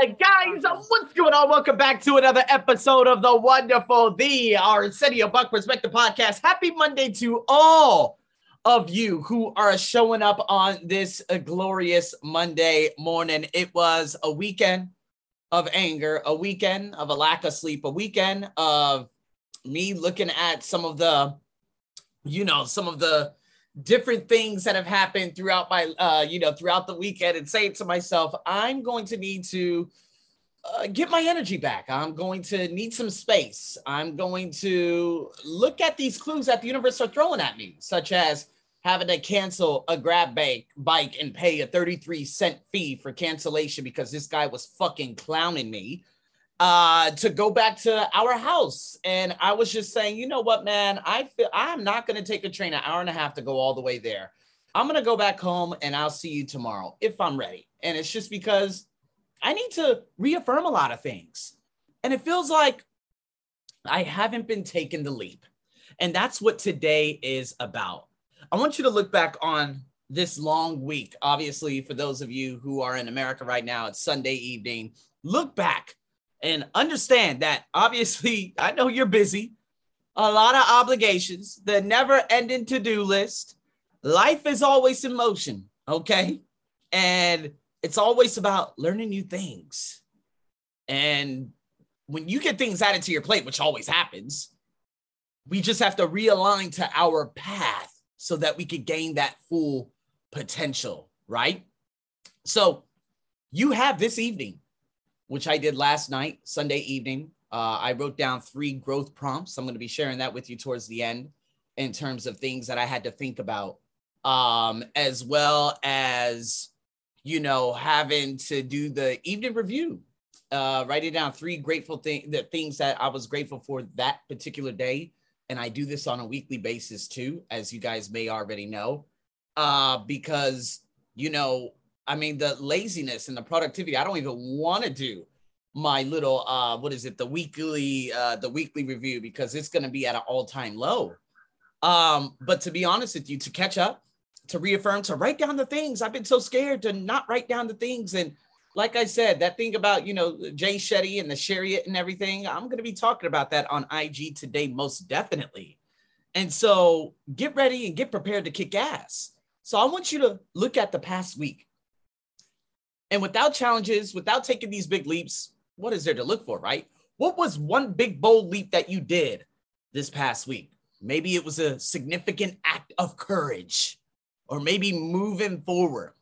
Hey guys, what's going on? Welcome back to another episode of the wonderful, the Arsenio Buck Perspective Podcast. Happy Monday to all of you who are showing up on this uh, glorious Monday morning. It was a weekend of anger, a weekend of a lack of sleep, a weekend of me looking at some of the, you know, some of the different things that have happened throughout my uh you know throughout the weekend and saying to myself i'm going to need to uh, get my energy back. I'm going to need some space. I'm going to look at these clues that the universe are throwing at me such as having to cancel a grab bike bike and pay a 33 cent fee for cancellation because this guy was fucking clowning me uh, to go back to our house. And I was just saying, you know what, man, I feel I'm not going to take a train an hour and a half to go all the way there. I'm going to go back home and I'll see you tomorrow if I'm ready. And it's just because I need to reaffirm a lot of things. And it feels like I haven't been taking the leap. And that's what today is about. I want you to look back on this long week. Obviously, for those of you who are in America right now, it's Sunday evening. Look back and understand that obviously I know you're busy, a lot of obligations, the never ending to do list. Life is always in motion, okay? And it's always about learning new things. And when you get things added to your plate, which always happens, we just have to realign to our path so that we could gain that full potential, right? So you have this evening which I did last night, Sunday evening. Uh, I wrote down three growth prompts. I'm going to be sharing that with you towards the end in terms of things that I had to think about, um, as well as, you know, having to do the evening review, uh, writing down three grateful things, the things that I was grateful for that particular day. And I do this on a weekly basis too, as you guys may already know, uh, because, you know, I mean, the laziness and the productivity. I don't even want to do my little uh what is it the weekly uh the weekly review because it's going to be at an all-time low. Um but to be honest with you to catch up to reaffirm to write down the things i've been so scared to not write down the things. And like i said that thing about you know jay shetty and the chariot and everything i'm going to be talking about that on ig today most definitely. And so get ready and get prepared to kick ass. So i want you to look at the past week and without challenges, without taking these big leaps, what is there to look for, right? What was one big bold leap that you did this past week? Maybe it was a significant act of courage, or maybe moving forward.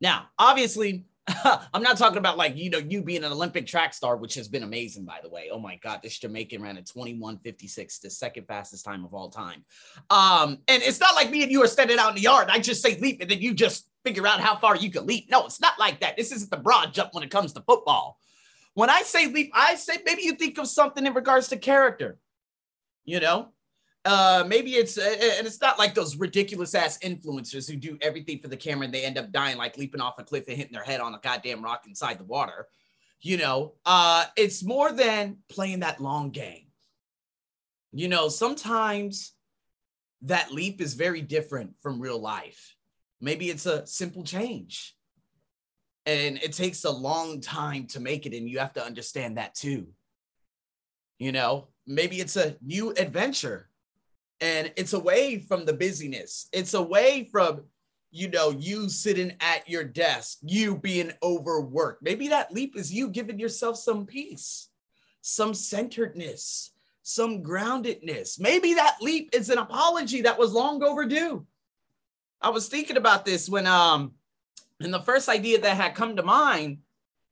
Now, obviously, I'm not talking about like you know you being an Olympic track star, which has been amazing, by the way. Oh my God, this Jamaican ran a 21:56, the second fastest time of all time. Um, and it's not like me and you are standing out in the yard. I just say leap, and then you just figure out how far you can leap. No, it's not like that. This isn't the broad jump when it comes to football. When I say leap, I say maybe you think of something in regards to character. You know, uh, maybe it's uh, and it's not like those ridiculous ass influencers who do everything for the camera and they end up dying like leaping off a cliff and hitting their head on a goddamn rock inside the water. You know, uh, it's more than playing that long game. You know, sometimes that leap is very different from real life. Maybe it's a simple change. And it takes a long time to make it. And you have to understand that too. You know, maybe it's a new adventure and it's away from the busyness. It's away from, you know, you sitting at your desk, you being overworked. Maybe that leap is you giving yourself some peace, some centeredness, some groundedness. Maybe that leap is an apology that was long overdue. I was thinking about this when um and the first idea that had come to mind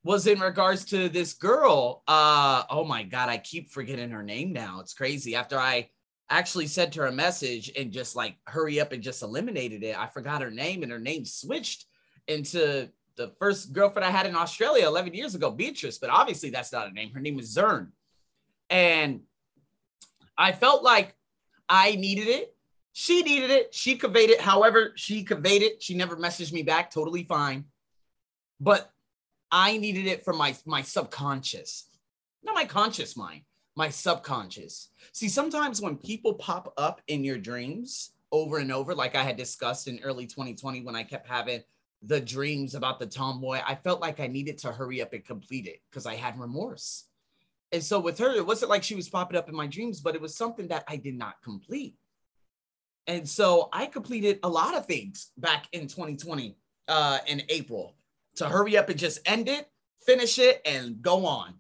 was in regards to this girl. Uh oh my god, I keep forgetting her name now. It's crazy. After I actually sent her a message and just like hurry up and just eliminated it, I forgot her name and her name switched into the first girlfriend I had in Australia 11 years ago, Beatrice, but obviously that's not a name. Her name is Zern. And I felt like I needed it she needed it. She conveyed it. However, she conveyed it. She never messaged me back. Totally fine. But I needed it from my my subconscious, not my conscious mind, my subconscious. See, sometimes when people pop up in your dreams over and over, like I had discussed in early 2020 when I kept having the dreams about the tomboy, I felt like I needed to hurry up and complete it because I had remorse. And so with her, it wasn't like she was popping up in my dreams, but it was something that I did not complete. And so I completed a lot of things back in 2020 uh, in April to hurry up and just end it, finish it, and go on.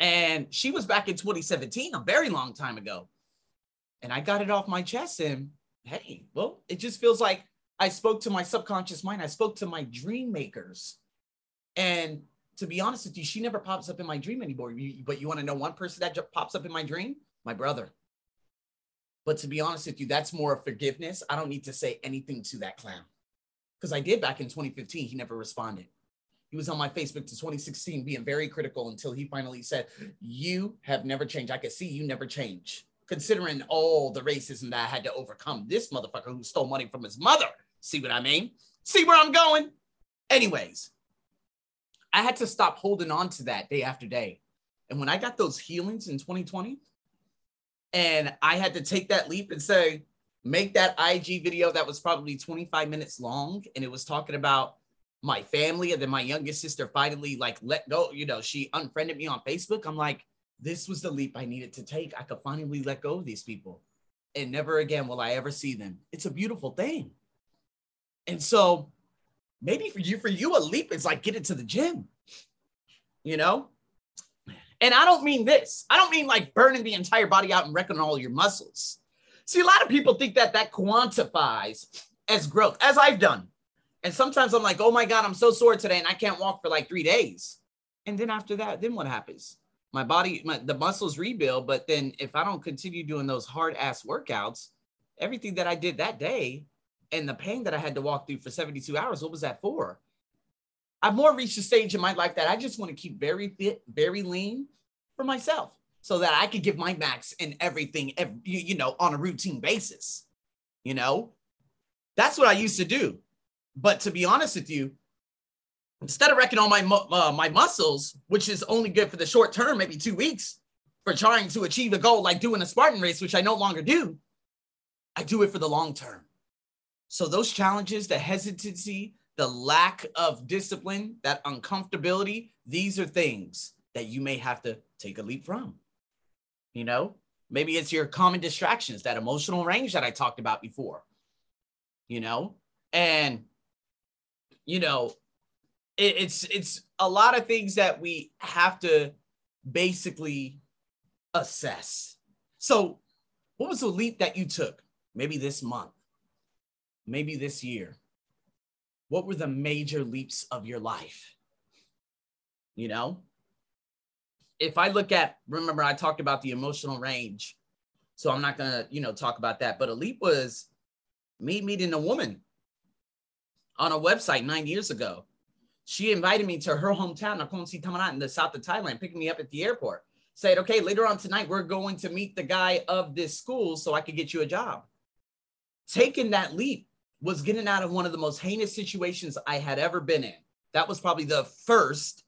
And she was back in 2017, a very long time ago. And I got it off my chest. And hey, well, it just feels like I spoke to my subconscious mind. I spoke to my dream makers. And to be honest with you, she never pops up in my dream anymore. But you want to know one person that pops up in my dream? My brother. But to be honest with you, that's more of forgiveness. I don't need to say anything to that clown because I did back in 2015. He never responded. He was on my Facebook to 2016 being very critical until he finally said, You have never changed. I can see you never change. Considering all the racism that I had to overcome, this motherfucker who stole money from his mother. See what I mean? See where I'm going? Anyways, I had to stop holding on to that day after day. And when I got those healings in 2020, and I had to take that leap and say, make that IG video that was probably 25 minutes long. And it was talking about my family. And then my youngest sister finally like let go, you know, she unfriended me on Facebook. I'm like, this was the leap I needed to take. I could finally let go of these people. And never again will I ever see them. It's a beautiful thing. And so maybe for you, for you, a leap is like get into the gym, you know? And I don't mean this. I don't mean like burning the entire body out and wrecking all your muscles. See, a lot of people think that that quantifies as growth, as I've done. And sometimes I'm like, oh my God, I'm so sore today and I can't walk for like three days. And then after that, then what happens? My body, my, the muscles rebuild. But then if I don't continue doing those hard ass workouts, everything that I did that day and the pain that I had to walk through for 72 hours, what was that for? I've more reached a stage in my life that I just want to keep very fit, very lean for myself so that I could give my max in everything, every, you know, on a routine basis. You know, that's what I used to do. But to be honest with you, instead of wrecking all my uh, my muscles, which is only good for the short term, maybe two weeks, for trying to achieve a goal like doing a Spartan race, which I no longer do, I do it for the long term. So those challenges, the hesitancy, the lack of discipline, that uncomfortability, these are things that you may have to take a leap from you know? Maybe it's your common distractions that emotional range that i talked about before you know? And you know it, it's it's a lot of things that we have to basically assess. So what was the leap that you took? Maybe this month. Maybe this year what were the major leaps of your life you know if I look at, remember I talked about the emotional range, so I'm not gonna, you know, talk about that. But a leap was me meeting a woman on a website nine years ago. She invited me to her hometown, Nakhon Si Thammarat, in the south of Thailand, picking me up at the airport. Said, okay, later on tonight, we're going to meet the guy of this school so I could get you a job. Taking that leap was getting out of one of the most heinous situations I had ever been in. That was probably the first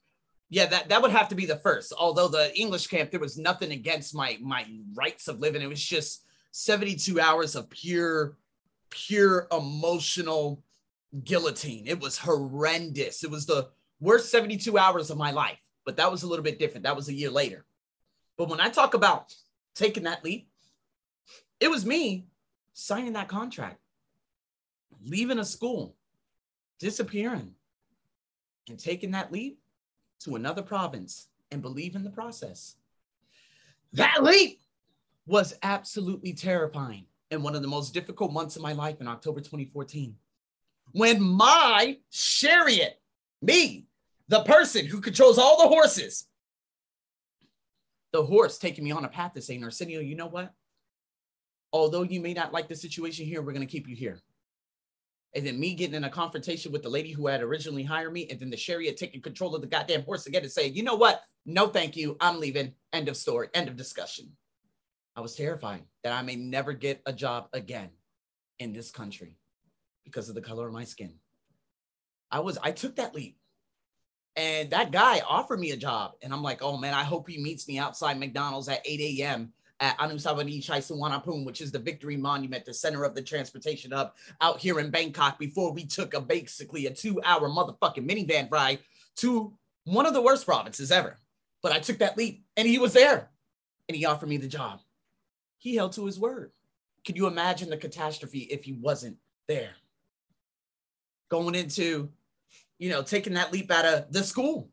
yeah, that, that would have to be the first. Although the English camp, there was nothing against my my rights of living. It was just 72 hours of pure, pure emotional guillotine. It was horrendous. It was the worst 72 hours of my life. But that was a little bit different. That was a year later. But when I talk about taking that leap, it was me signing that contract, leaving a school, disappearing, and taking that leap to another province and believe in the process. That leap was absolutely terrifying and one of the most difficult months of my life in October 2014. When my chariot, me, the person who controls all the horses, the horse taking me on a path to say, Arsenio, you know what? Although you may not like the situation here, we're going to keep you here and then me getting in a confrontation with the lady who had originally hired me, and then the chariot taking control of the goddamn horse again and saying, you know what? No, thank you. I'm leaving. End of story. End of discussion. I was terrified that I may never get a job again in this country because of the color of my skin. I was, I took that leap. And that guy offered me a job. And I'm like, oh man, I hope he meets me outside McDonald's at 8 a.m. at Anusawani Chai Suwanapum, which is the Victory Monument, the center of the transportation hub out here in Bangkok, before we took a basically a two-hour motherfucking minivan ride to one of the worst provinces ever. But I took that leap, and he was there, and he offered me the job. He held to his word. Could you imagine the catastrophe if he wasn't there? Going into, you know, taking that leap out of the school.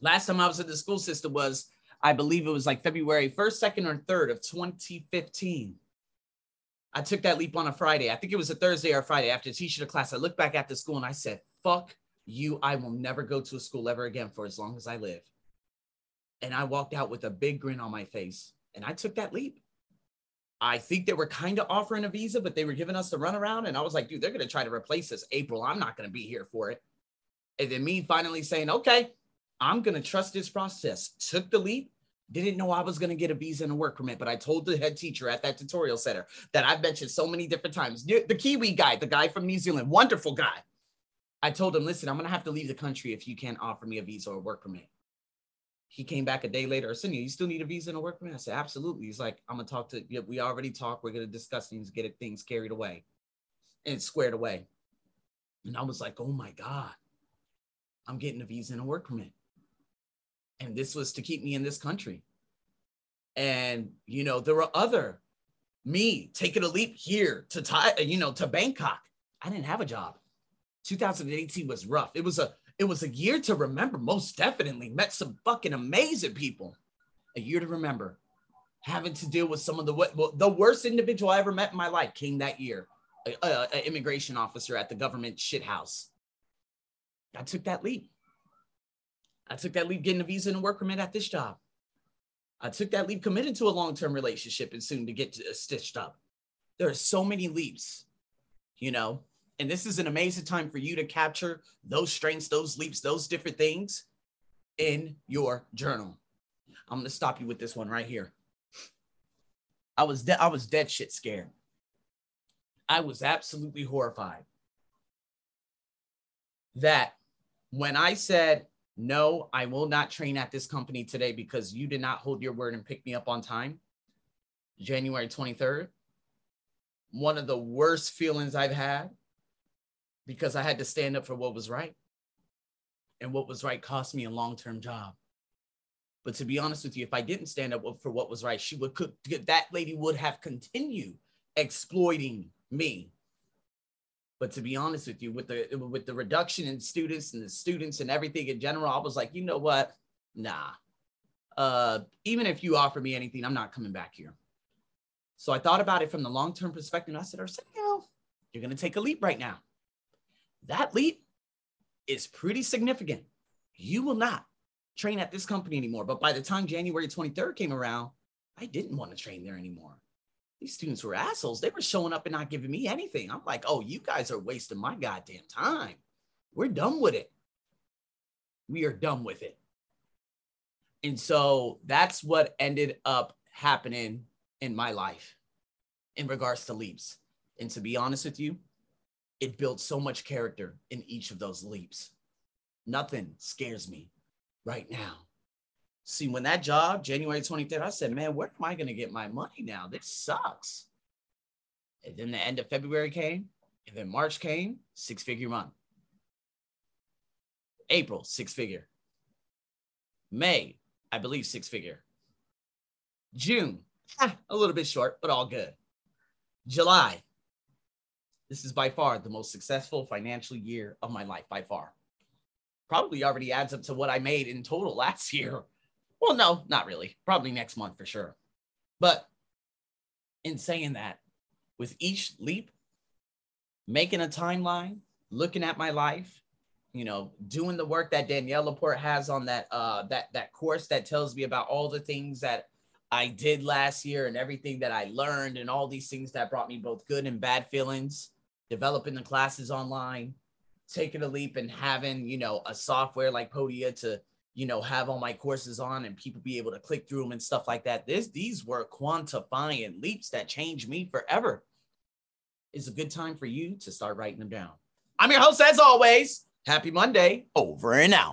Last time I was in the school system was I believe it was like February 1st, 2nd, or 3rd of 2015. I took that leap on a Friday. I think it was a Thursday or Friday after teaching a class. I looked back at the school and I said, fuck you. I will never go to a school ever again for as long as I live. And I walked out with a big grin on my face and I took that leap. I think they were kind of offering a visa, but they were giving us the runaround. And I was like, dude, they're going to try to replace us April. I'm not going to be here for it. And then me finally saying, okay, I'm going to trust this process. Took the leap. Didn't know I was going to get a visa and a work permit, but I told the head teacher at that tutorial center that I've mentioned so many different times. The Kiwi guy, the guy from New Zealand, wonderful guy. I told him, listen, I'm going to have to leave the country if you can't offer me a visa or a work permit. He came back a day later. Arsenio, you still need a visa and a work permit? I said, absolutely. He's like, I'm going to talk to you. We already talked. We're going to discuss things, get things carried away and squared away. And I was like, oh my God, I'm getting a visa and a work permit and this was to keep me in this country. And you know, there were other me taking a leap here to Thai, you know, to Bangkok. I didn't have a job. 2018 was rough. It was a it was a year to remember. Most definitely met some fucking amazing people. A year to remember. Having to deal with some of the the worst individual I ever met in my life came that year. An immigration officer at the government shithouse. I took that leap. I took that leap getting a visa and a work permit at this job. I took that leap committed to a long-term relationship and soon to get uh, stitched up. There are so many leaps, you know, and this is an amazing time for you to capture those strengths, those leaps, those different things in your journal. I'm going to stop you with this one right here. I was de- I was dead shit scared. I was absolutely horrified that when I said no, I will not train at this company today because you did not hold your word and pick me up on time. January 23rd. One of the worst feelings I've had because I had to stand up for what was right. And what was right cost me a long term job. But to be honest with you, if I didn't stand up for what was right, she would could that lady would have continued exploiting me but to be honest with you, with the with the reduction in students and the students and everything in general, I was like, you know what? Nah. Uh, even if you offer me anything, I'm not coming back here. So I thought about it from the long-term perspective. And I said, Arsenio, you're gonna take a leap right now. That leap is pretty significant. You will not train at this company anymore. But by the time January 23rd came around, I didn't want to train there anymore these students were assholes. They were showing up and not giving me anything. I'm like, oh, you guys are wasting my goddamn time. We're done with it. We are done with it. And so that's what ended up happening in my life in regards to leaps. And to be honest with you, it built so much character in each of those leaps. Nothing scares me right now See, when that job, January 23rd, I said, man, where am I going to get my money now? This sucks. And then the end of February came, and then March came, six figure month. April, six figure. May, I believe six figure. June, ah, a little bit short, but all good. July, this is by far the most successful financial year of my life, by far. Probably already adds up to what I made in total last year well, no, not really. Probably next month for sure. But in saying that, with each leap, making a timeline, looking at my life, you know, doing the work that Danielle LaPorte has on that uh that that course that tells me about all the things that I did last year and everything that I learned and all these things that brought me both good and bad feelings, developing the classes online, taking a leap and having, you know, a software like Podia to you know, have all my courses on and people be able to click through them and stuff like that. This these were quantifying leaps that changed me forever. It's a good time for you to start writing them down. I'm your host, as always. Happy Monday. Over and out.